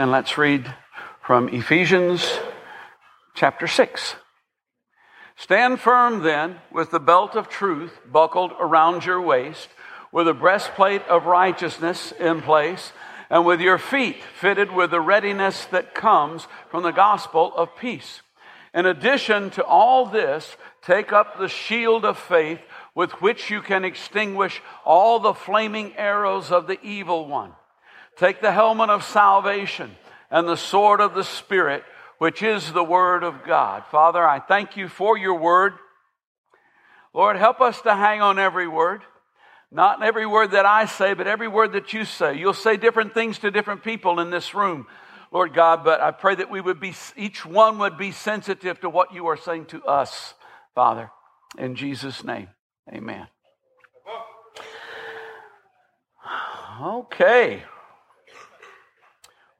And let's read from Ephesians chapter 6. Stand firm then with the belt of truth buckled around your waist, with a breastplate of righteousness in place, and with your feet fitted with the readiness that comes from the gospel of peace. In addition to all this, take up the shield of faith with which you can extinguish all the flaming arrows of the evil one. Take the helmet of salvation and the sword of the Spirit, which is the Word of God. Father, I thank you for your Word. Lord, help us to hang on every word. Not every word that I say, but every word that you say. You'll say different things to different people in this room, Lord God, but I pray that we would be, each one would be sensitive to what you are saying to us, Father. In Jesus' name, amen. Okay.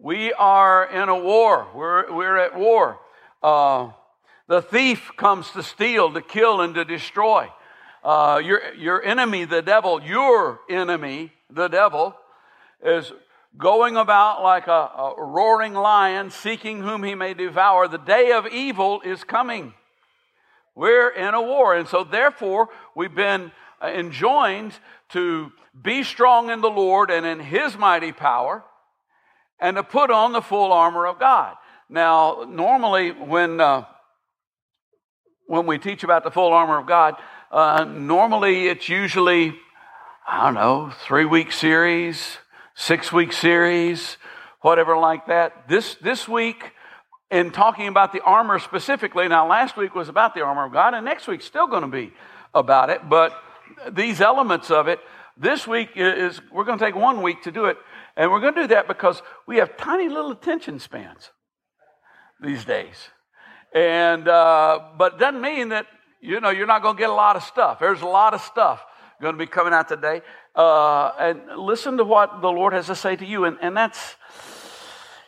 We are in a war. We're, we're at war. Uh, the thief comes to steal, to kill, and to destroy. Uh, your, your enemy, the devil, your enemy, the devil, is going about like a, a roaring lion, seeking whom he may devour. The day of evil is coming. We're in a war. And so, therefore, we've been enjoined to be strong in the Lord and in his mighty power and to put on the full armor of God. Now, normally when uh, when we teach about the full armor of God, uh, normally it's usually I don't know three week series, six week series, whatever like that. This this week. In talking about the armor specifically, now last week was about the armor of God, and next week's still going to be about it. But these elements of it, this week is, we're going to take one week to do it. And we're going to do that because we have tiny little attention spans these days. And, uh, but it doesn't mean that, you know, you're not going to get a lot of stuff. There's a lot of stuff going to be coming out today. Uh, and listen to what the Lord has to say to you. And, and that's,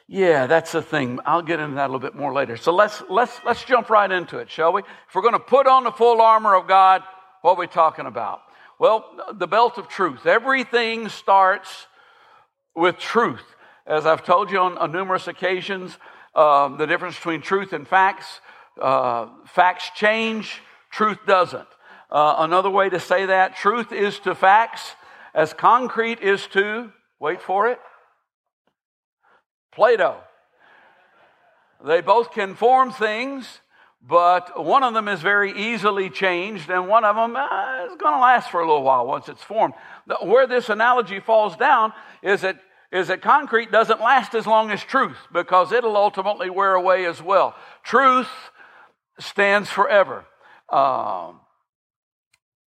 yeah, that's the thing. I'll get into that a little bit more later. So let's, let's, let's jump right into it, shall we? If we're going to put on the full armor of God, what are we talking about? Well, the belt of truth. Everything starts with truth. As I've told you on, on numerous occasions, um, the difference between truth and facts. Uh, facts change, truth doesn't. Uh, another way to say that truth is to facts as concrete is to, wait for it, Play-Doh. They both can form things, but one of them is very easily changed, and one of them uh, is going to last for a little while once it's formed. Where this analogy falls down is that, is that concrete doesn't last as long as truth because it'll ultimately wear away as well. Truth stands forever. Um,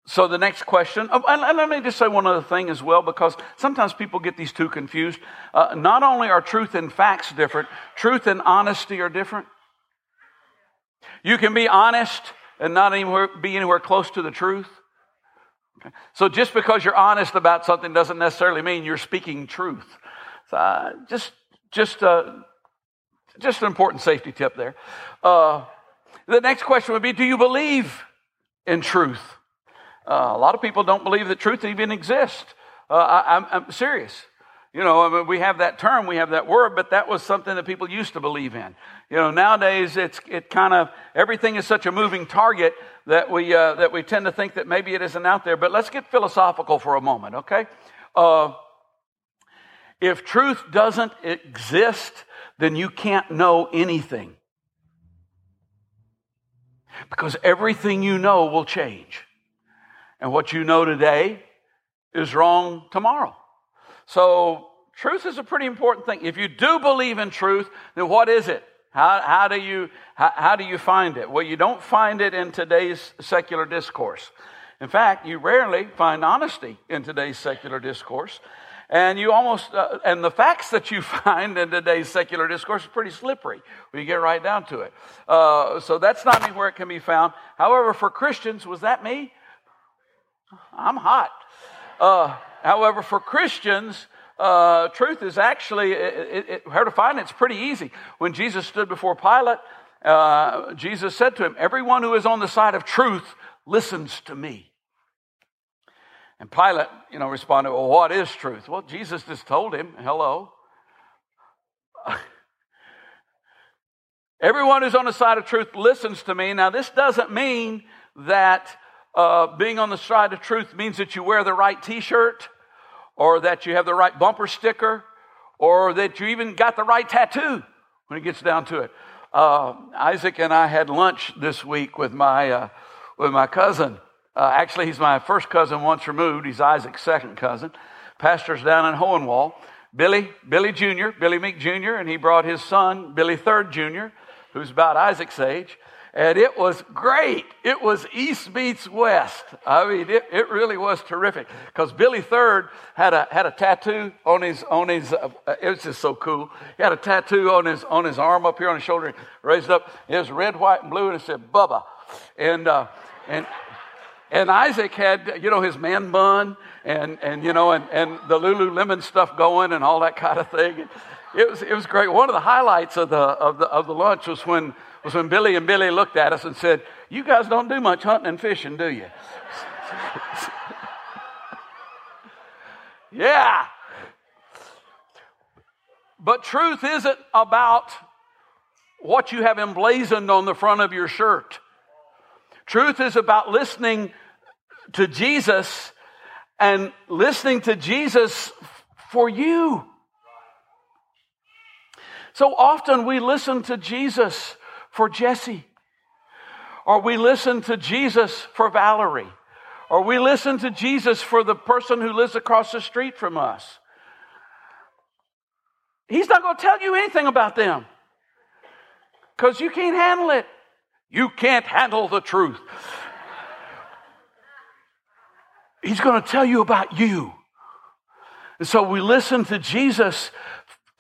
so the next question, oh, and let me just say one other thing as well, because sometimes people get these two confused. Uh, not only are truth and facts different, truth and honesty are different. You can be honest and not anywhere, be anywhere close to the truth. Okay. So just because you're honest about something doesn't necessarily mean you're speaking truth. So uh, just, just, uh, just an important safety tip there. Uh, the next question would be: Do you believe in truth? Uh, a lot of people don't believe that truth even exists. Uh, I, am serious. You know, I mean, we have that term, we have that word, but that was something that people used to believe in. You know, nowadays it's it kind of everything is such a moving target that we uh, that we tend to think that maybe it isn't out there. But let's get philosophical for a moment, okay? Uh, if truth doesn't exist, then you can't know anything because everything you know will change, and what you know today is wrong tomorrow. So, truth is a pretty important thing. If you do believe in truth, then what is it? How, how, do you, how, how do you find it? Well, you don't find it in today's secular discourse. In fact, you rarely find honesty in today's secular discourse. And you almost, uh, and the facts that you find in today's secular discourse are pretty slippery when you get right down to it. Uh, so that's not anywhere it can be found. However, for Christians, was that me? I'm hot. Uh, However, for Christians, uh, truth is actually, it, it, how to find it's pretty easy. When Jesus stood before Pilate, uh, Jesus said to him, Everyone who is on the side of truth listens to me. And Pilate, you know, responded, Well, what is truth? Well, Jesus just told him, Hello. Everyone who's on the side of truth listens to me. Now, this doesn't mean that uh, being on the side of truth means that you wear the right t shirt or that you have the right bumper sticker or that you even got the right tattoo when it gets down to it. Uh, Isaac and I had lunch this week with my, uh, with my cousin. Uh, actually, he's my first cousin once removed. He's Isaac's second cousin. Pastor's down in Hohenwald. Billy, Billy Jr., Billy Meek Jr., and he brought his son, Billy Third Jr., who's about Isaac's age. And it was great. It was East meets West. I mean, it, it really was terrific. Because Billy Third had a, had a tattoo on his, on his uh, it was just so cool. He had a tattoo on his, on his arm up here on his shoulder, raised up. It was red, white, and blue, and it said Bubba. And, uh, and, and Isaac had, you know, his man bun and, and you know, and, and the Lululemon stuff going and all that kind of thing. It was, it was great. One of the highlights of the, of the, of the lunch was when, was when Billy and Billy looked at us and said, You guys don't do much hunting and fishing, do you? yeah. But truth isn't about what you have emblazoned on the front of your shirt. Truth is about listening to Jesus and listening to Jesus for you. So often we listen to Jesus for Jesse, or we listen to Jesus for Valerie, or we listen to Jesus for the person who lives across the street from us. He's not going to tell you anything about them because you can't handle it. You can't handle the truth. He's going to tell you about you. And so we listen to Jesus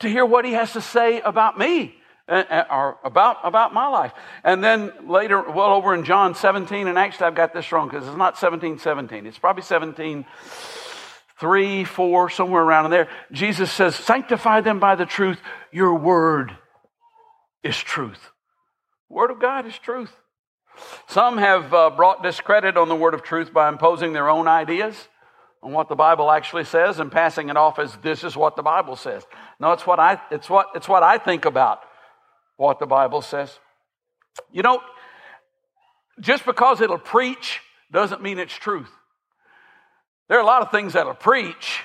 to hear what he has to say about me or about, about my life. And then later, well, over in John 17, and actually I've got this wrong because it's not 17, 17. It's probably 17, 3, 4, somewhere around in there. Jesus says, Sanctify them by the truth. Your word is truth. Word of God is truth. Some have uh, brought discredit on the word of truth by imposing their own ideas on what the Bible actually says and passing it off as this is what the Bible says. No, it's what I, it's what, it's what I think about what the Bible says. You know, just because it'll preach doesn't mean it's truth. There are a lot of things that'll preach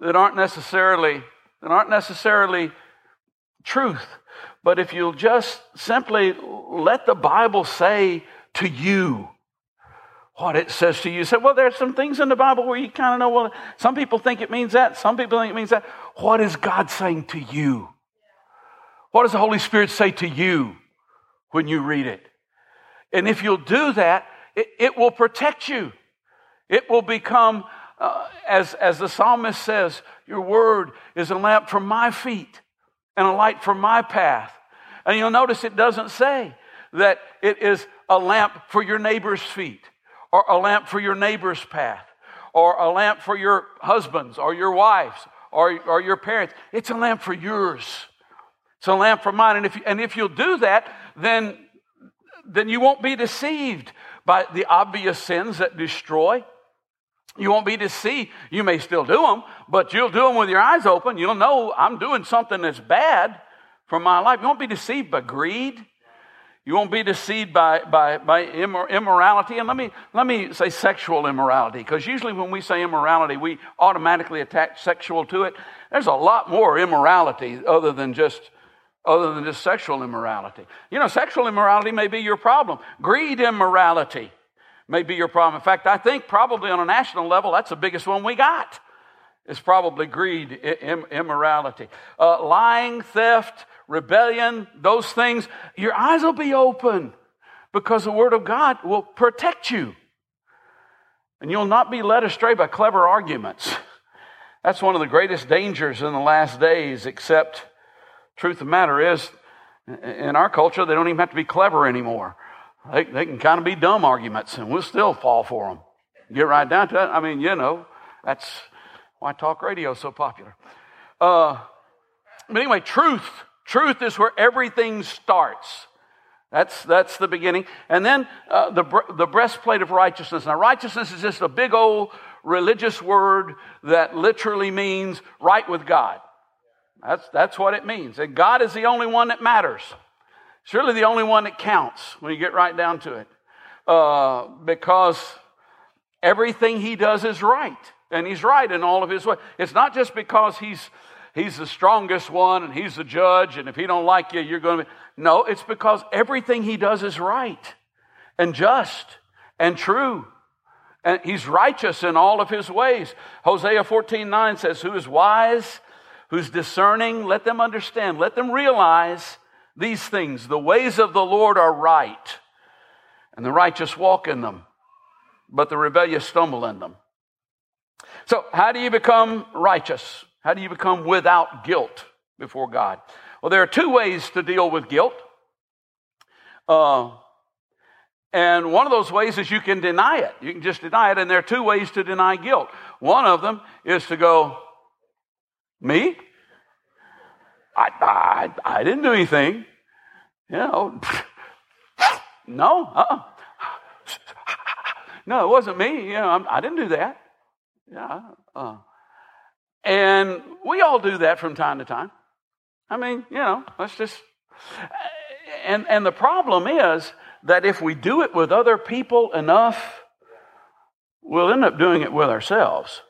that aren't necessarily that aren't necessarily truth. But if you'll just simply let the Bible say to you what it says to you, you say, well, there's some things in the Bible where you kind of know, well, some people think it means that, some people think it means that. What is God saying to you? What does the Holy Spirit say to you when you read it? And if you'll do that, it, it will protect you. It will become, uh, as, as the psalmist says, your word is a lamp for my feet and a light for my path. And you'll notice it doesn't say that it is a lamp for your neighbor's feet or a lamp for your neighbor's path or a lamp for your husbands or your wives or, or your parents. It's a lamp for yours. It's a lamp for mine. And if, and if you'll do that, then, then you won't be deceived by the obvious sins that destroy. You won't be deceived. You may still do them, but you'll do them with your eyes open. You'll know I'm doing something that's bad for my life. You won't be deceived by greed. You won't be deceived by, by, by immorality. And let me, let me say sexual immorality, because usually when we say immorality, we automatically attach sexual to it. There's a lot more immorality other than just, other than just sexual immorality. You know, sexual immorality may be your problem. Greed immorality may be your problem. In fact, I think probably on a national level, that's the biggest one we got. It's probably greed, immorality, uh, lying, theft, rebellion, those things. Your eyes will be open because the Word of God will protect you. And you'll not be led astray by clever arguments. That's one of the greatest dangers in the last days, except, truth of the matter is, in our culture, they don't even have to be clever anymore. They, they can kind of be dumb arguments, and we'll still fall for them. Get right down to it. I mean, you know, that's why talk radio is so popular. Uh, but anyway, truth. Truth is where everything starts. That's, that's the beginning. And then uh, the, the breastplate of righteousness. Now, righteousness is just a big old religious word that literally means right with God. That's, that's what it means. And God is the only one that matters. It's really the only one that counts when you get right down to it. Uh, because everything he does is right. And he's right in all of his ways. It's not just because he's he's the strongest one and he's the judge, and if he don't like you, you're going to be. No, it's because everything he does is right and just and true. And he's righteous in all of his ways. Hosea 14 9 says, Who is wise, who's discerning, let them understand, let them realize these things. The ways of the Lord are right, and the righteous walk in them, but the rebellious stumble in them. So, how do you become righteous? How do you become without guilt before God? Well, there are two ways to deal with guilt. Uh, and one of those ways is you can deny it. You can just deny it. And there are two ways to deny guilt. One of them is to go, Me? I, I, I didn't do anything. You know, no, uh-uh. no, it wasn't me. You know, I didn't do that. Yeah, uh, and we all do that from time to time. I mean, you know, let's just. And and the problem is that if we do it with other people enough, we'll end up doing it with ourselves.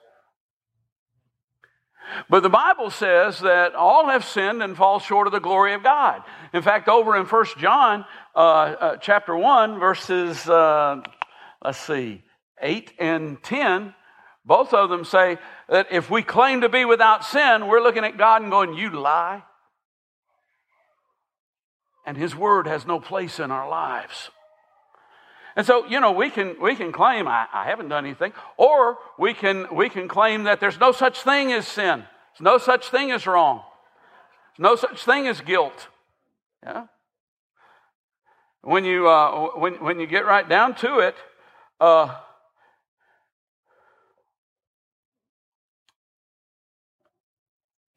But the Bible says that all have sinned and fall short of the glory of God. In fact, over in 1 John uh, uh, chapter 1, verses, uh, let's see, 8 and 10, both of them say that if we claim to be without sin, we're looking at God and going, You lie. And His Word has no place in our lives. And so, you know, we can, we can claim, I, I, haven't done anything, or we can, we can claim that there's no such thing as sin. There's no such thing as wrong. There's no such thing as guilt. Yeah? When you, uh, when, when you get right down to it, uh,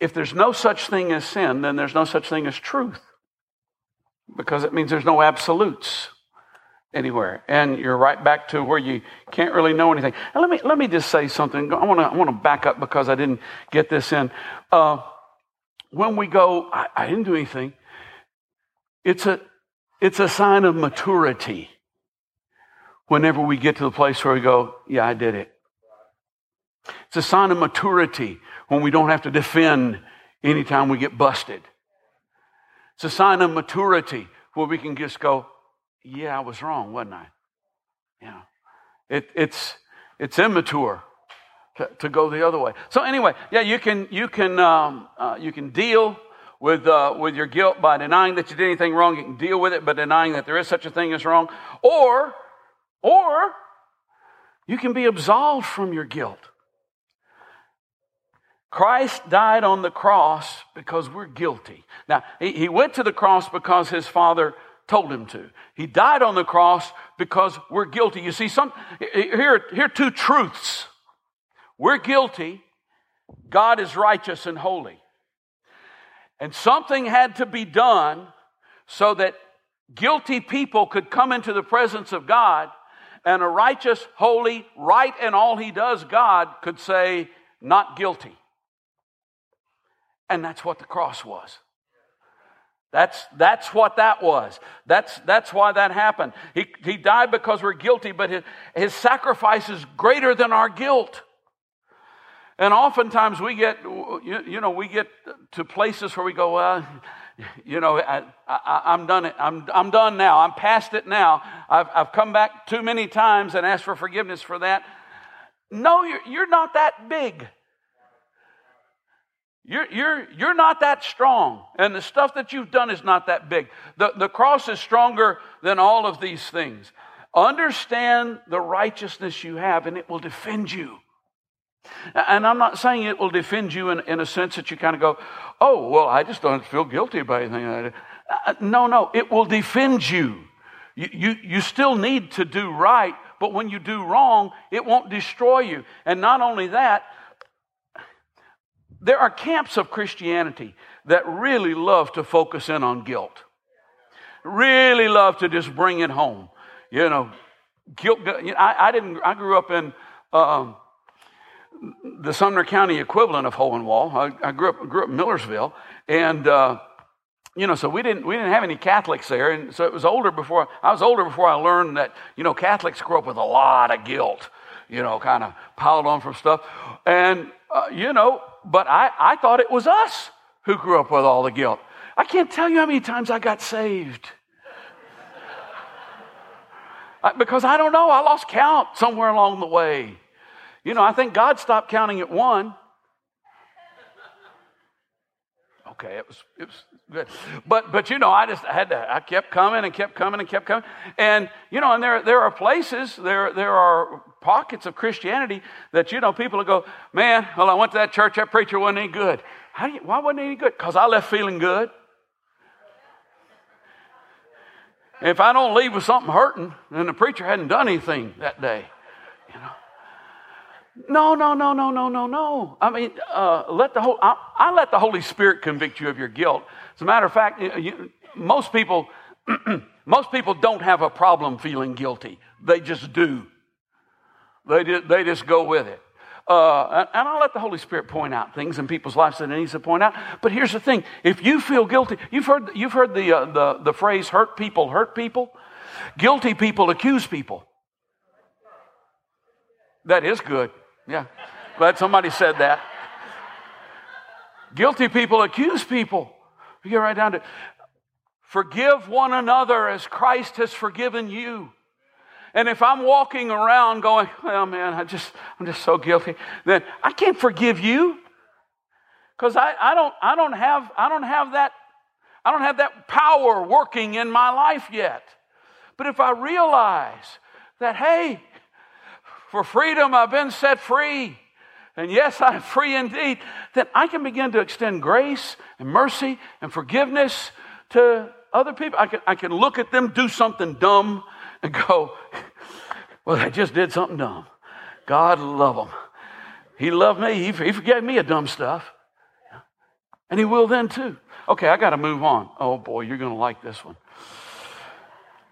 if there's no such thing as sin, then there's no such thing as truth. Because it means there's no absolutes anywhere. And you're right back to where you can't really know anything. And let me, let me just say something. I want to I want to back up because I didn't get this in. Uh, when we go, I, I didn't do anything. It's a, it's a sign of maturity whenever we get to the place where we go, yeah, I did it. It's a sign of maturity when we don't have to defend anytime we get busted. It's a sign of maturity where we can just go, yeah, I was wrong, wasn't I? Yeah. It, it's, it's immature to, to go the other way. So anyway, yeah, you can, you can, um, uh, you can deal with, uh, with your guilt by denying that you did anything wrong. You can deal with it by denying that there is such a thing as wrong. Or, or you can be absolved from your guilt. Christ died on the cross because we're guilty. Now, he, he went to the cross because his Father told him to. He died on the cross because we're guilty. You see, some, here, here are two truths. We're guilty. God is righteous and holy. And something had to be done so that guilty people could come into the presence of God and a righteous, holy, right in all he does God could say, not guilty. And that's what the cross was. That's, that's what that was. That's, that's why that happened. He, he died because we're guilty, but his, his sacrifice is greater than our guilt. And oftentimes we get, you, you know, we get to places where we go, well, you know, I, am done. It. I'm, I'm done now. I'm past it now. I've, I've come back too many times and asked for forgiveness for that. No, you're, you're not that big. You're, you're, you're not that strong, and the stuff that you've done is not that big. The, the cross is stronger than all of these things. Understand the righteousness you have, and it will defend you. And I'm not saying it will defend you in, in a sense that you kind of go, oh, well, I just don't feel guilty about anything. Like uh, no, no, it will defend you. You, you. you still need to do right, but when you do wrong, it won't destroy you. And not only that, there are camps of Christianity that really love to focus in on guilt, really love to just bring it home. You know, guilt. You know, I, I, didn't. I grew up in um, the Sumner County equivalent of Hohenwald. I, I grew up grew up in Millersville, and uh, you know, so we didn't we didn't have any Catholics there, and so it was older before I was older before I learned that you know Catholics grew up with a lot of guilt, you know, kind of piled on from stuff, and uh, you know, but I I thought it was us who grew up with all the guilt. I can't tell you how many times I got saved. because I don't know, I lost count somewhere along the way. You know, I think God stopped counting at one. Okay, it was it was good, but but you know, I just had to. I kept coming and kept coming and kept coming, and you know, and there there are places there there are pockets of Christianity that you know people will go, man. Well, I went to that church. That preacher wasn't any good. How do you, why wasn't any good? Because I left feeling good. If I don't leave with something hurting, then the preacher hadn't done anything that day. You know. No, no, no, no, no, no, no. I mean, uh, let the whole, I, I, let the Holy Spirit convict you of your guilt. As a matter of fact, you, you, most people, most people don't have a problem feeling guilty. They just do. They they just go with it. Uh, and I'll let the Holy Spirit point out things in people's lives that it needs to point out. But here's the thing: if you feel guilty, you've heard you've heard the uh, the the phrase "hurt people hurt people." Guilty people accuse people. That is good. Yeah, glad somebody said that. Guilty people accuse people. You get right down to forgive one another as Christ has forgiven you. And if I'm walking around going, well, man, I just, I'm just so guilty, then I can't forgive you. Because I, I, don't, I, don't have, I don't have that I don't have that power working in my life yet. But if I realize that, hey, for freedom I've been set free, and yes, I'm free indeed, then I can begin to extend grace and mercy and forgiveness to other people. I can, I can look at them do something dumb and go, well, I just did something dumb. God love them. He loved me. He, he forgave me of dumb stuff. And he will then too. Okay, I got to move on. Oh boy, you're going to like this one.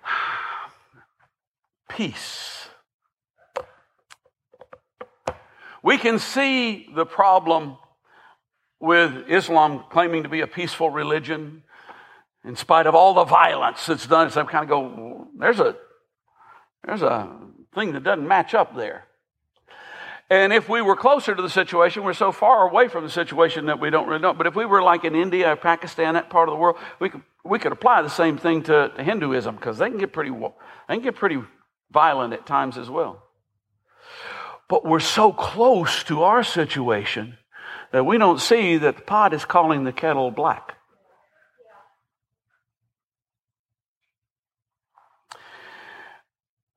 Peace. We can see the problem with Islam claiming to be a peaceful religion in spite of all the violence that's done. So I kind of go, there's a there's a thing that doesn't match up there. And if we were closer to the situation, we're so far away from the situation that we don't really know. But if we were like in India or Pakistan, that part of the world, we could, we could apply the same thing to, to Hinduism because they can get pretty they can get pretty violent at times as well. But we're so close to our situation that we don't see that the pot is calling the kettle black.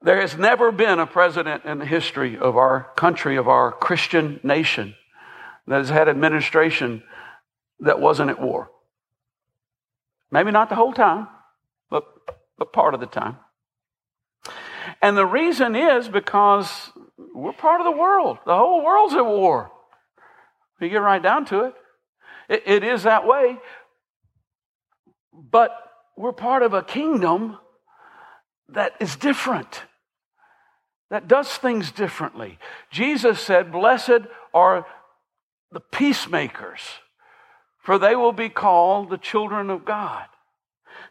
There has never been a president in the history of our country, of our Christian nation, that has had administration that wasn't at war. Maybe not the whole time, but, but part of the time. And the reason is because we're part of the world. The whole world's at war. You get right down to it. it, it is that way. But we're part of a kingdom that is different that does things differently. Jesus said, Blessed are the peacemakers, for they will be called the children of God.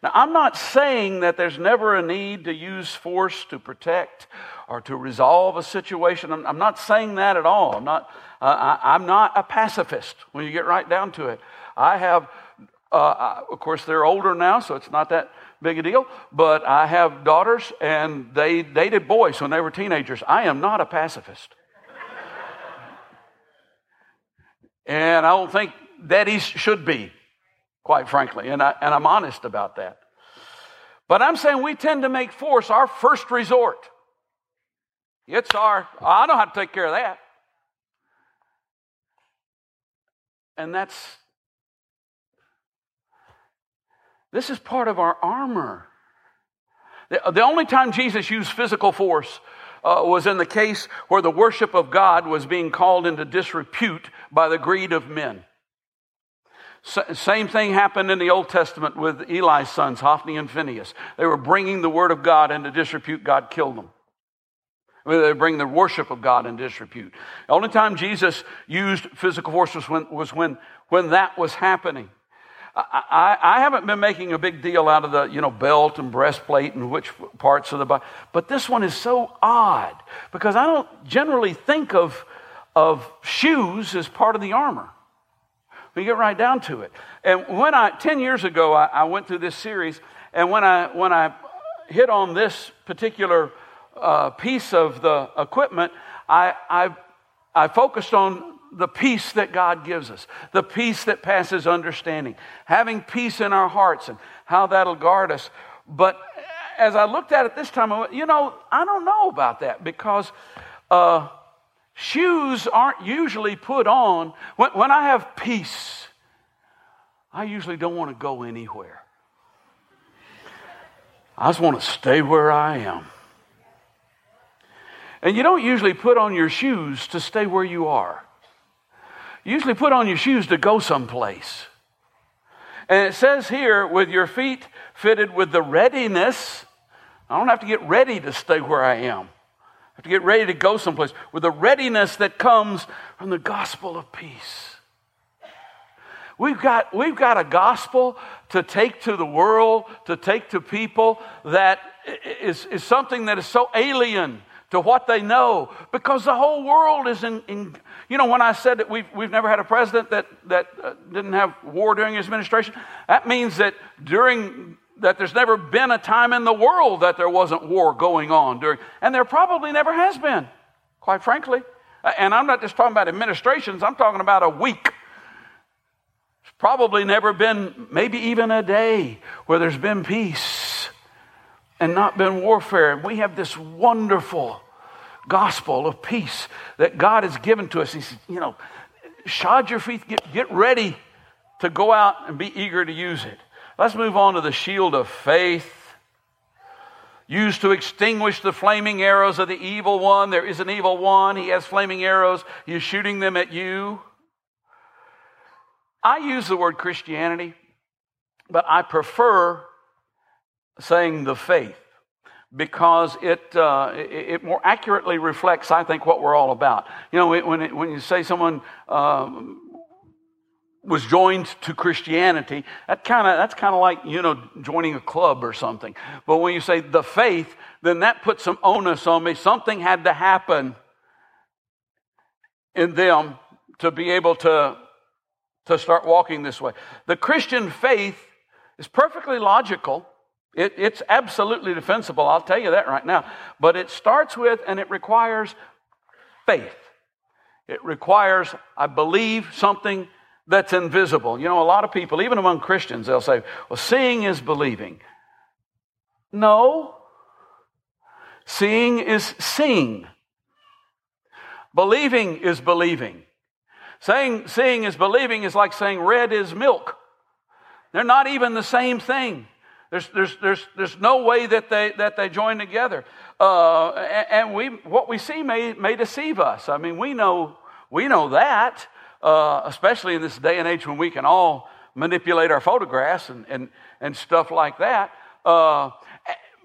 Now, I'm not saying that there's never a need to use force to protect or to resolve a situation. I'm, I'm not saying that at all. I'm not, uh, I, am not a pacifist when you get right down to it. I have, uh, of course, they're older now, so it's not that big a deal. But I have daughters, and they dated boys when they were teenagers. I am not a pacifist. and I don't think daddies should be, quite frankly. And, I, and I'm honest about that. But I'm saying we tend to make force our first resort. It's our, I know how to take care of that. And that's This is part of our armor. The, the only time Jesus used physical force uh, was in the case where the worship of God was being called into disrepute by the greed of men. Same thing happened in the Old Testament with Eli's sons, Hophni and Phinehas. They were bringing the word of God into disrepute, God killed them. They bring the worship of God in disrepute. The only time Jesus used physical force was when, was when, when that was happening. I, I, haven't been making a big deal out of the, you know, belt and breastplate and which parts of the body, but this one is so odd because I don't generally think of, of shoes as part of the armor. We get right down to it. And when I, 10 years ago, I, I went through this series, and when I, when I hit on this particular uh, piece of the equipment, I, I, I focused on the peace that God gives us, the peace that passes understanding, having peace in our hearts and how that'll guard us. But as I looked at it this time, I went, you know, I don't know about that because uh, shoes aren't usually put on. When, when I have peace, I usually don't want to go anywhere. I just want to stay where I am. And you don't usually put on your shoes to stay where you are You usually put on your shoes to go someplace. And it says here, with your feet fitted with the readiness, I don't have to get ready to stay where I am. Have to get ready to go someplace with the readiness that comes from the gospel of peace. We've got, we've got a gospel to take to the world, to take to people that is, is something that is so alien to what they know because the whole world is in, in you know, when I said that we've, we've never had a president that, that uh, didn't have war during his administration, that means that during that there's never been a time in the world that there wasn't war going on during, and there probably never has been, quite frankly. And I'm not just talking about administrations, I'm talking about a week. There's probably never been, maybe even a day, where there's been peace and not been warfare. And we have this wonderful gospel of peace that God has given to us. He says, you know, shod your feet, get, get ready to go out and be eager to use it. Let's move on to the shield of faith. Used to extinguish the flaming arrows of the evil one. There is an evil one. He has flaming arrows. He's shooting them at you. I use the word Christianity, but I prefer saying the faith because it, uh, it, more accurately reflects, I think, what we're all about. You know, when, it, when you say someone um, was joined to Christianity, that kind of that's kind of like you know joining a club or something. But when you say the faith, then that puts some onus on me. Something had to happen in them to be able to to start walking this way. The Christian faith is perfectly logical it, it's absolutely defensible, I'll tell you that right now. But it starts with and it requires faith. It requires, I believe, something that's invisible. You know, a lot of people, even among Christians, they'll say, well, seeing is believing. No. Seeing is seeing. Believing is believing. Saying seeing is believing is like saying red is milk. They're not even the same thing. There's, there's, there's, there's no way that they, that they join together. Uh, and we, what we see may, may deceive us. I mean, we know, we know that, uh, especially in this day and age when we can all manipulate our photographs and, and, and stuff like that. Uh,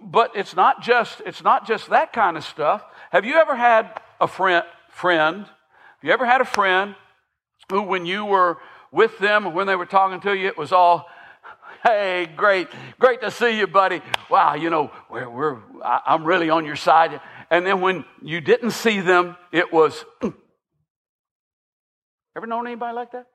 but it's not just it's not just that kind of stuff. Have you ever had a friend friend? Have you ever had a friend who, when you were with them, when they were talking to you, it was all Hey, great, great to see you, buddy. Wow, you know, we're, we're, I'm really on your side. And then when you didn't see them, it was. Ever known anybody like that?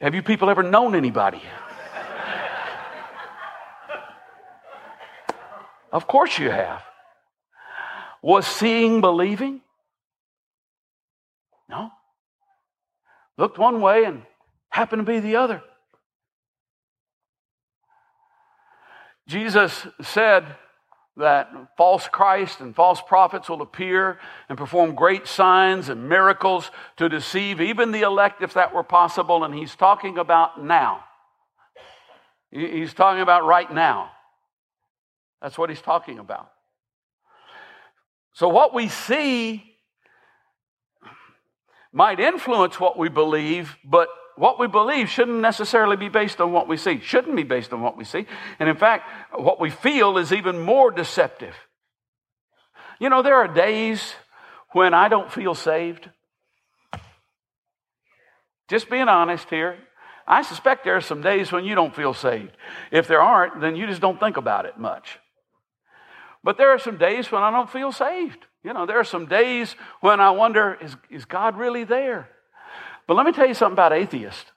Have you people ever known anybody? of course you have. Was seeing believing? No. Looked one way and happened to be the other. Jesus said that false Christ and false prophets will appear and perform great signs and miracles to deceive even the elect if that were possible. And he's talking about now. He's talking about right now. That's what he's talking about. So, what we see might influence what we believe, but what we believe shouldn't necessarily be based on what we see, shouldn't be based on what we see. And in fact, what we feel is even more deceptive. You know, there are days when I don't feel saved. Just being honest here. I suspect there are some days when you don't feel saved. If there aren't, then you just don't think about it much. But there are some days when I don't feel saved. You know, there are some days when I wonder, is, is God really there? But let me tell you something about atheists.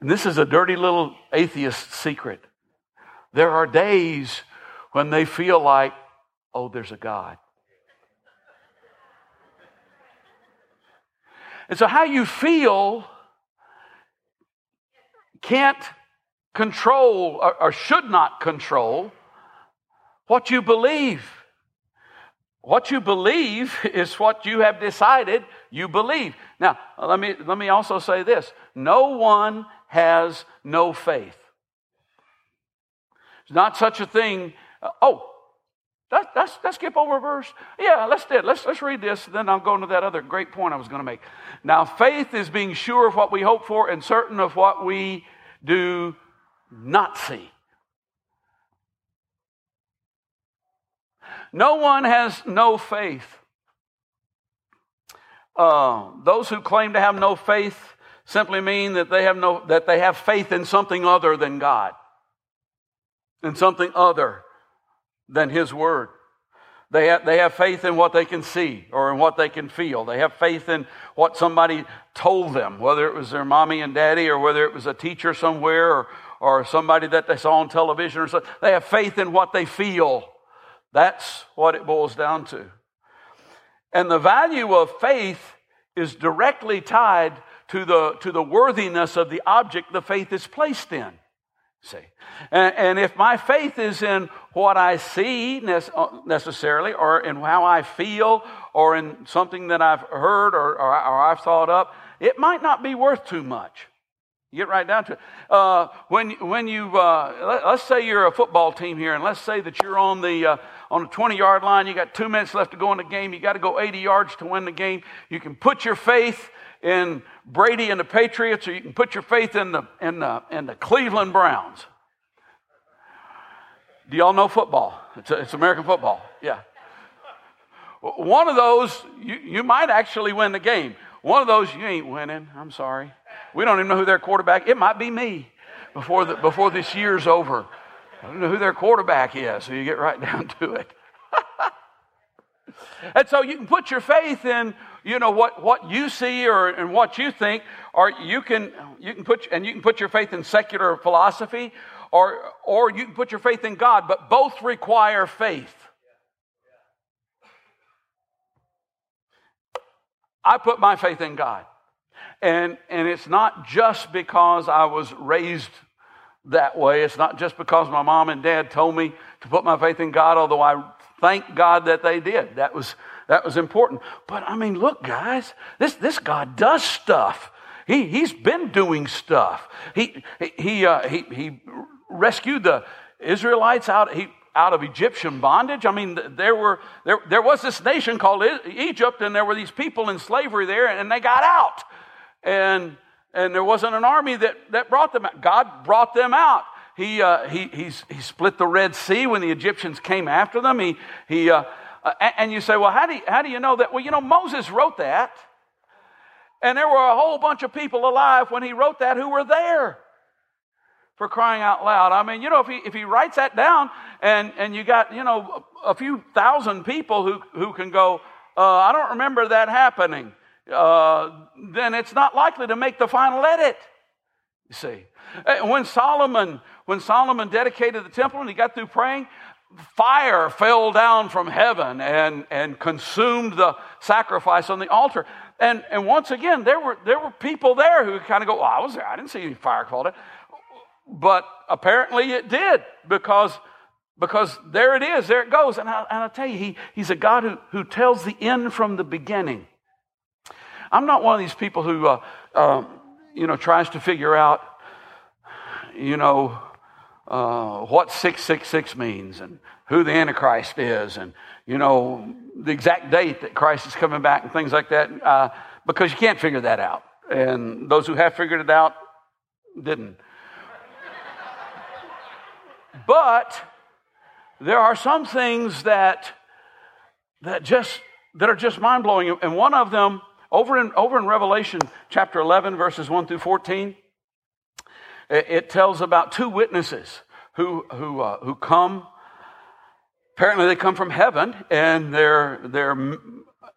And this is a dirty little atheist secret. There are days when they feel like, oh, there's a God. And so, how you feel can't control or, or should not control what you believe. What you believe is what you have decided you believe. Now, let me, let me also say this no one has no faith. There's not such a thing. Uh, oh, that, let's, let's skip over a verse. Yeah, let's do it. Let's, let's read this, then I'll go into that other great point I was going to make. Now, faith is being sure of what we hope for and certain of what we do not see. No one has no faith. Uh, those who claim to have no faith simply mean that they have no that they have faith in something other than God, in something other than His Word. They have, they have faith in what they can see or in what they can feel. They have faith in what somebody told them, whether it was their mommy and daddy or whether it was a teacher somewhere or, or somebody that they saw on television or something. They have faith in what they feel. That's what it boils down to. And the value of faith is directly tied to the, to the worthiness of the object the faith is placed in. See? And, and, if my faith is in what I see uh, necessarily, or in how I feel, or in something that I've heard or, or, or I've thought up, it might not be worth too much. Get right down to it. Uh, when, when you, uh, let, us say you're a football team here, and let's say that you're on the, uh, on the 20 yard line, you got two minutes left to go in the game, you got to go 80 yards to win the game. You can put your faith in Brady and the Patriots, or you can put your faith in the, in the, in the Cleveland Browns. Do y'all know football? It's, a, it's American football. Yeah. One of those, you, you might actually win the game. One of those, you ain't winning. I'm sorry. We don't even know who their quarterback. It might be me before the, before this year's over. I don't know who their quarterback is, so you get right down to it. and so you can put your faith in you know what, what you see or and what you think or you can you can put and you can put your faith in secular philosophy or or you can put your faith in god but both require faith i put my faith in god and and it's not just because i was raised that way it's not just because my mom and dad told me to put my faith in god although i thank god that they did that was that was important. But I mean, look, guys, this, this God does stuff. He, he's been doing stuff. He, he, uh, he, he rescued the Israelites out, he, out of Egyptian bondage. I mean, there, were, there, there was this nation called Egypt, and there were these people in slavery there, and they got out. And, and there wasn't an army that, that brought them out. God brought them out. He, uh, he, he split the Red Sea when the Egyptians came after them. He, he, uh, uh, and you say, well, how do, you, how do you know that? Well, you know, Moses wrote that. And there were a whole bunch of people alive when he wrote that who were there for crying out loud. I mean, you know, if he, if he writes that down and, and you got, you know, a, few thousand people who, who can go, uh, I don't remember that happening, uh, then it's not likely to make the final edit. You see, uh, when Solomon, when Solomon dedicated the temple and he got through praying, fire fell down from heaven and, and consumed the sacrifice on the altar. And, and once again, there were, there were people there who kind of go, well, I was there. I didn't see any fire fall down. But apparently it did because, because there it is. There it goes. And, I, and I tell you, he, he's a God who, who tells the end from the beginning. I'm not one of these people who, uh, uh, you know, tries to figure out, you know, uh, what 666 means and who the Antichrist is and, you know, the exact date that Christ is coming back and things like that, uh, because you can't figure that out. And those who have figured it out didn't. but there are some things that, that, just, that are just mind blowing. And one of them, Over in, over in Revelation chapter 11, verses 1 through 14, it, it tells about two witnesses who, who, uh, who come. Apparently, they come from heaven and they're, they're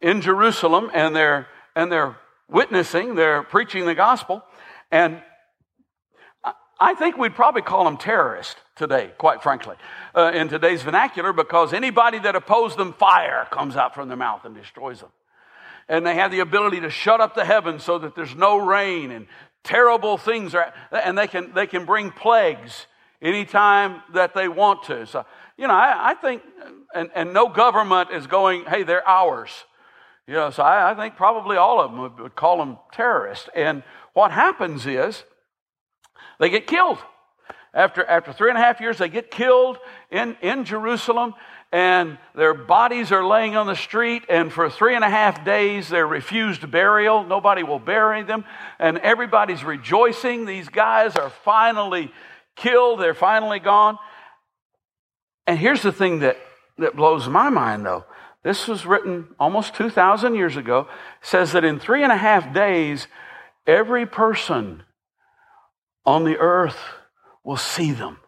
in Jerusalem and they're, and they're witnessing, they're preaching the gospel. And I think we'd probably call them terrorists today, quite frankly, uh, in today's vernacular, because anybody that opposed them, fire comes out from their mouth and destroys them. And they have the ability to shut up the heavens so that there's no rain and terrible things are, and they can, they can bring plagues anytime that they want to. So, you know, I, I think, and, and no government is going, hey, they're ours. You know, so I, I think probably all of them would, would call them terrorists. And what happens is they get killed. After, after three and a half years, they get killed in, in Jerusalem, and their bodies are laying on the street, and for three and a half days, they're refused burial. Nobody will bury them, and everybody's rejoicing. These guys are finally killed, they're finally gone. And here's the thing that, that blows my mind, though. This was written almost 2,000 years ago. It says that in three and a half days, every person on the earth will see them.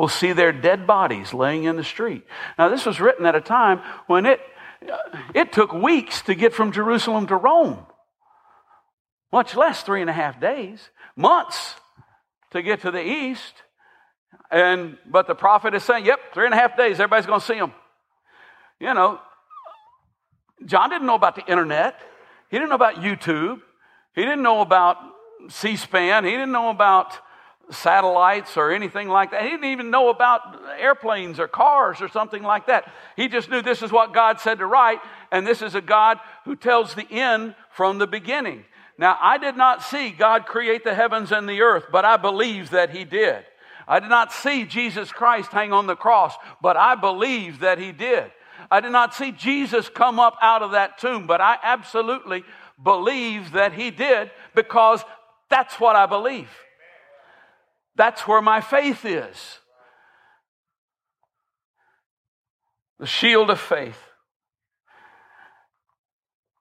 Will see their dead bodies laying in the street. Now, this was written at a time when it, it took weeks to get from Jerusalem to Rome, much less three and a half days, months to get to the east. And but the prophet is saying, "Yep, three and a half days. Everybody's going to see them." You know, John didn't know about the internet. He didn't know about YouTube. He didn't know about C SPAN. He didn't know about satellites or anything like that. He didn't even know about airplanes or cars or something like that. He just knew this is what God said to write, and this is a God who tells the end from the beginning. Now, I did not see God create the heavens and the earth, but I believe that He did. I did not see Jesus Christ hang on the cross, but I believe that He did. I did not see Jesus come up out of that tomb, but I absolutely believe that He did because that's what I believe. That's where my faith is. The shield of faith.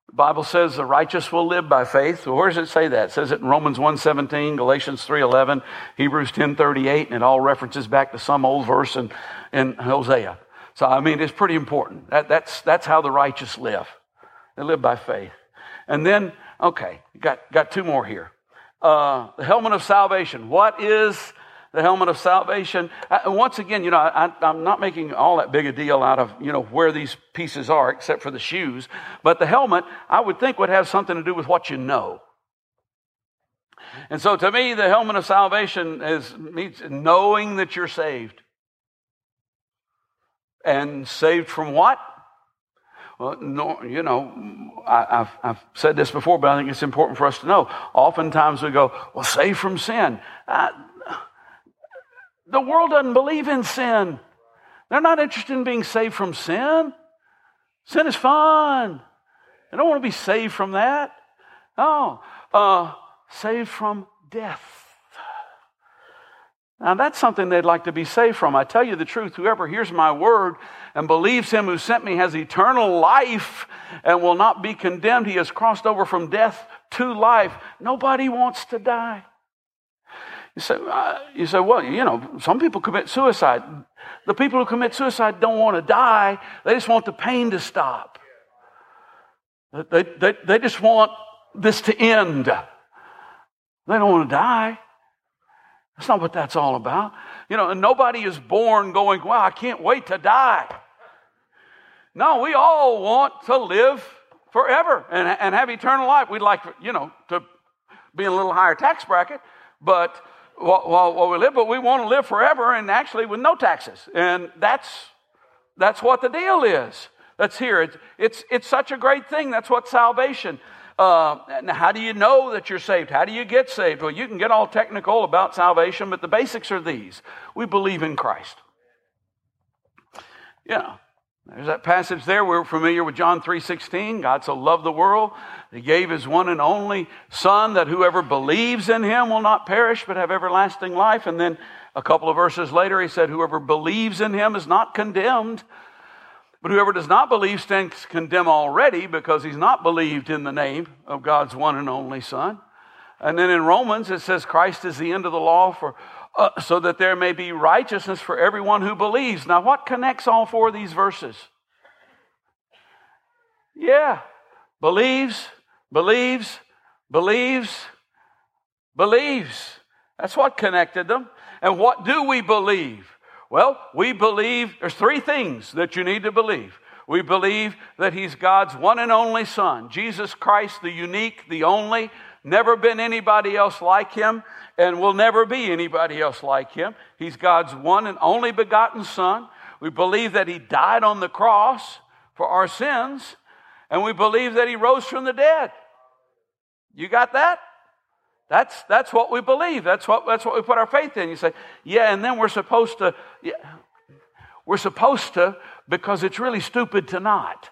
The Bible says the righteous will live by faith. Where does it say that? It says it in Romans 1.17, Galatians 3.11, Hebrews 10.38, and it all references back to some old verse in, in Hosea. So, I mean, it's pretty important. That, that's, that's how the righteous live. They live by faith. And then, okay, got, got two more here uh, the helmet of salvation. What is the helmet of salvation? Uh, once again, you know, I, am not making all that big a deal out of, you know, where these pieces are, except for the shoes. But the helmet, I would think, would have something to do with what you know. And so to me, the helmet of salvation is knowing that you're saved. And saved from what? Well, you know, I, have I've said this before, but I think it's important for us to know. Oftentimes we go, well, save from sin. Uh, the world doesn't believe in sin. They're not interested in being saved from sin. Sin is fun. They don't want to be saved from that. Oh, uh, saved from death. Now, that's something they'd like to be saved from. I tell you the truth whoever hears my word and believes him who sent me has eternal life and will not be condemned. He has crossed over from death to life. Nobody wants to die. You say, uh, you say, well, you know, some people commit suicide. The people who commit suicide don't want to die, they just want the pain to stop. They, they, they just want this to end. They don't want to die. That's not what that's all about. You know, and nobody is born going, wow, I can't wait to die. No, we all want to live forever and, and have eternal life. We'd like, you know, to be in a little higher tax bracket, but while, while we live, but we want to live forever and actually with no taxes. And that's, that's what the deal is. That's here. It's, it's, it's such a great thing. That's what salvation uh, how do you know that you're saved? How do you get saved? Well, you can get all technical about salvation, but the basics are these we believe in Christ. Yeah. There's that passage there. We're familiar with John 3:16. God so loved the world, He gave His one and only Son, that whoever believes in Him will not perish but have everlasting life. And then a couple of verses later, He said, "Whoever believes in Him is not condemned." But whoever does not believe stands condemned already because he's not believed in the name of God's one and only Son. And then in Romans, it says Christ is the end of the law for, uh, so that there may be righteousness for everyone who believes. Now, what connects all four of these verses? Yeah, believes, believes, believes, believes. That's what connected them. And what do we believe? Well, we believe there's three things that you need to believe. We believe that He's God's one and only Son, Jesus Christ, the unique, the only, never been anybody else like Him, and will never be anybody else like Him. He's God's one and only begotten Son. We believe that He died on the cross for our sins, and we believe that He rose from the dead. You got that? That's, that's what we believe. That's what, that's what we put our faith in. You say, yeah, and then we're supposed to, yeah, we're supposed to because it's really stupid to not.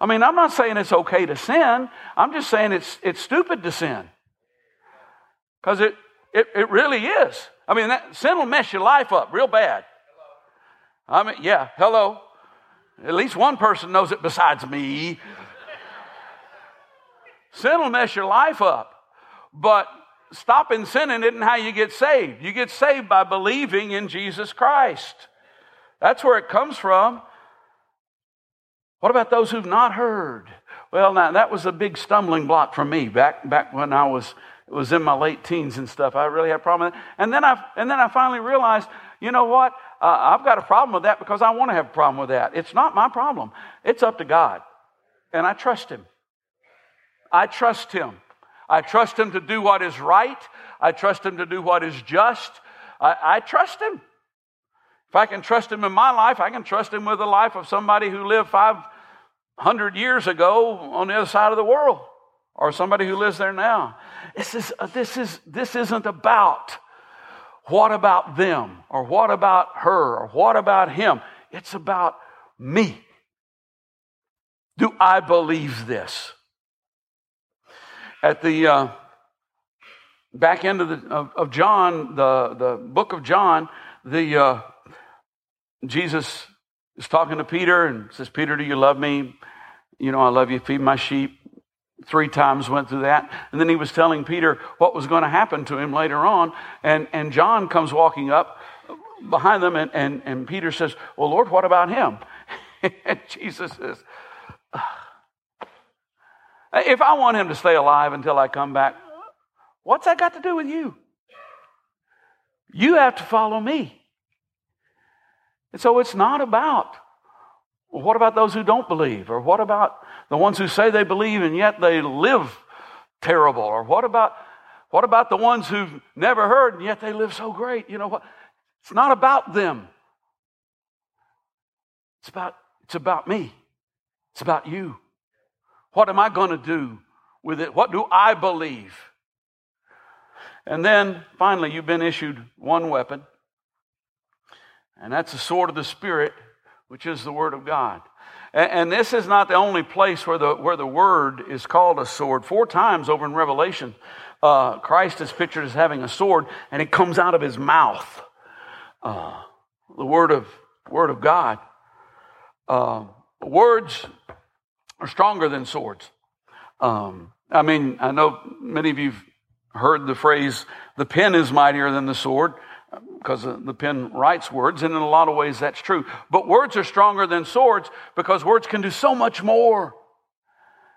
I mean, I'm not saying it's okay to sin. I'm just saying it's, it's stupid to sin. Because it, it, it really is. I mean, that, sin will mess your life up real bad. I mean, yeah, hello. At least one person knows it besides me. Sin will mess your life up. But stopping sinning isn't how you get saved. You get saved by believing in Jesus Christ. That's where it comes from. What about those who've not heard? Well, now that was a big stumbling block for me back back when I was was in my late teens and stuff. I really had a problem with that. And then I and then I finally realized, you know what? Uh, I've got a problem with that because I want to have a problem with that. It's not my problem. It's up to God, and I trust Him. I trust Him. I trust Him to do what is right. I trust Him to do what is just. I, I trust Him. If I can trust Him in my life, I can trust Him with the life of somebody who lived 500 years ago on the other side of the world or somebody who lives there now. This, is, uh, this, is, this isn't about what about them or what about her or what about him. It's about me. Do I believe this? At the uh, back end of, the, of, of, John, the, the book of John, the uh, Jesus is talking to Peter and says, Peter, do you love me? You know, I love you. Feed my sheep. Three times went through that. And then he was telling Peter what was going to happen to him later on. And, and John comes walking up behind them, and, and, and Peter says, Well, Lord, what about him? and Jesus says, If I want him to stay alive until I come back, what's that got to do with you? You have to follow me. And so it's not about, well, what about those who don't believe? Or what about the ones who say they believe and yet they live terrible? Or what about, what about the ones who've never heard and yet they live so great? You know what? It's not about them. It's about, it's about me. It's about you. What am I going to do with it? What do I believe? And then finally, you've been issued one weapon. And that's the sword of the Spirit, which is the Word of God. And, and, this is not the only place where the, where the Word is called a sword. Four times over in Revelation, uh, Christ is pictured as having a sword, and it comes out of his mouth. Uh, the Word of, Word of God. Uh, words are stronger than swords. Um, I mean, I know many of you've heard the phrase, the pen is mightier than the sword because the pen writes words, and in a lot of ways that's true. But words are stronger than swords because words can do so much more.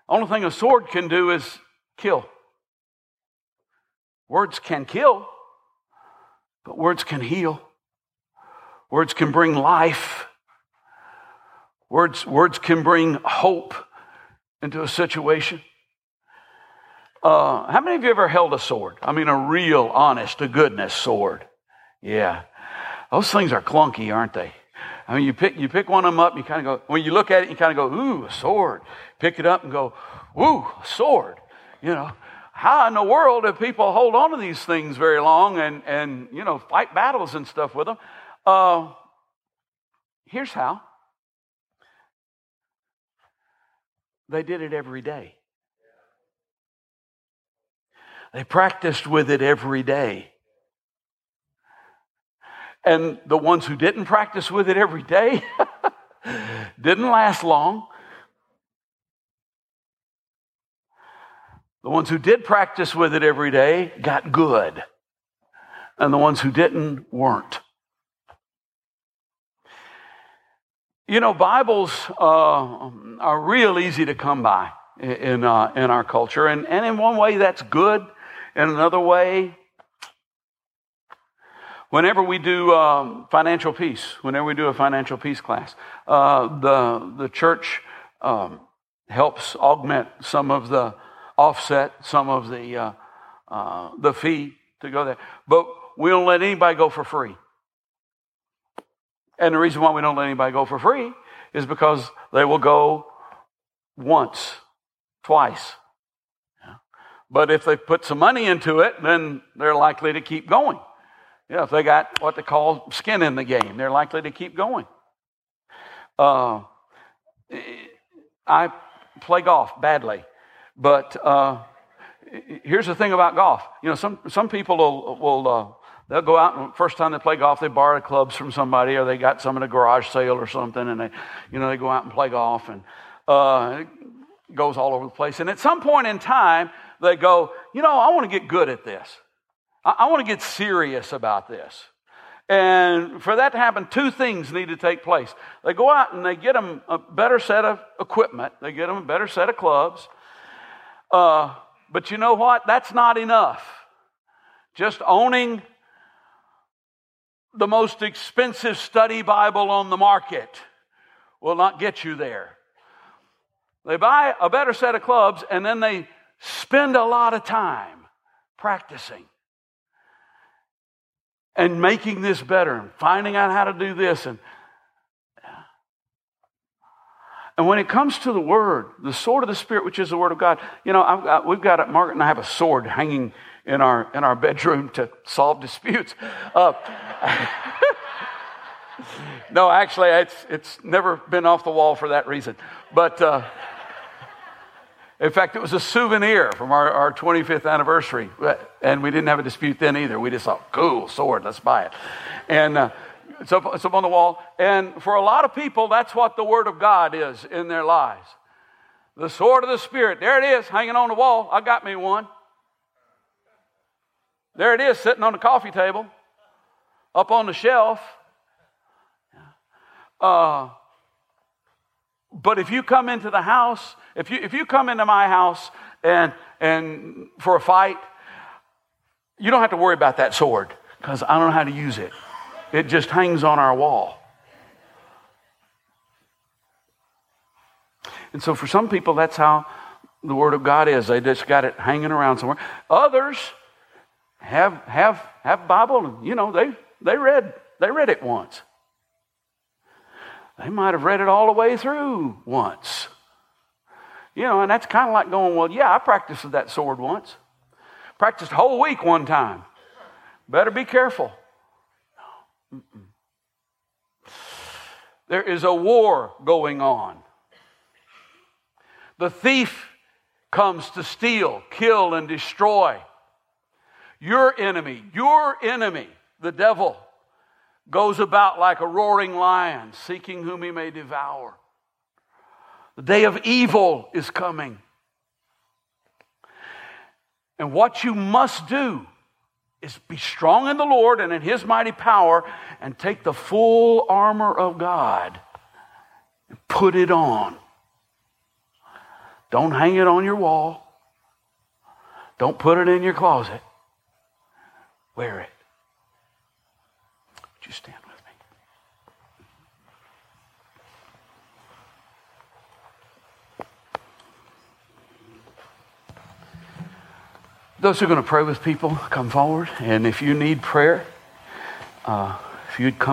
Only thing a sword can do is kill. Words can kill, but words can heal. Words can bring life. Words, words can bring hope into a situation. Uh, how many of you ever held a sword? I mean, a real, honest to goodness sword. Yeah. Those things are clunky, aren't they? I mean, you pick, you pick one of them up, you kind of go, when you look at it, you kind of go, ooh, a sword. Pick it up and go, ooh, a sword. You know, how in the world do people hold on to these things very long and, and you know, fight battles and stuff with them? Uh, here's how they did it every day. They practiced with it every day. And the ones who didn't practice with it every day, didn't last long. The ones who did practice with it every day got good, and the ones who didn't weren't. You know, Bibles uh, are real easy to come by in, uh, in our culture, and, and in one way that's good, in another way, whenever we do um, financial peace, whenever we do a financial peace class, uh, the, the church um, helps augment some of the offset some of the, uh, uh, the fee to go there. But we don't let anybody go for free. And the reason why we don't let anybody go for free is because they will go once, twice. But if they put some money into it, then they're likely to keep going. Yeah, if they got what they call skin in the game, they're likely to keep going. Uh, I play golf badly. But uh, here's the thing about golf. You know, some, some people will, will uh, they'll go out and first time they play golf, they borrow clubs from somebody or they got some in a garage sale or something and they, you know, they go out and play golf and uh, it goes all over the place. And at some point in time, they go, you know, I want to get good at this. I, I want to get serious about this. And for that to happen, two things need to take place. They go out and they get them a better set of equipment. They get them a better set of clubs. Uh, but you know what? That's not enough. Just owning the most expensive study Bible on the market will not get you there. They buy a better set of clubs and then they spend a lot of time practicing and making this better and finding out how to do this and And when it comes to the Word, the sword of the Spirit, which is the Word of God, you know, got, we've got, Margaret and I have a sword hanging in our, in our bedroom to solve disputes. Uh, no, actually, it's, it's never been off the wall for that reason. But uh, in fact, it was a souvenir from our, our 25th anniversary. And we didn't have a dispute then either. We just thought, cool, sword, let's buy it. And uh, it's up, it's up on the wall. And for a lot of people, that's what the Word of God is in their lives. The sword of the Spirit. There it is, hanging on the wall. I got me one. There it is, sitting on the coffee table, up on the shelf. Uh, but if you come into the house, if you, if you come into my house and, and for a fight, you don't have to worry about that sword because I don't know how to use it. It just hangs on our wall. And so for some people, that's how the Word of God is. They just got it hanging around somewhere. Others have have have Bible, and you know, they they read they read it once. They might have read it all the way through once. You know, and that's kind of like going, well, yeah, I practiced that sword once. Practiced a whole week one time. Better be careful. There is a war going on. The thief comes to steal, kill, and destroy. Your enemy, your enemy, the devil, goes about like a roaring lion, seeking whom he may devour. The day of evil is coming. And what you must do is be strong in the Lord and in his mighty power and take the full armor of God and put it on. Don't hang it on your wall. Don't put it in your closet. Wear it. Would you stand? With me? Those who are going to pray with people, come forward. And if you need prayer, uh, if you'd come.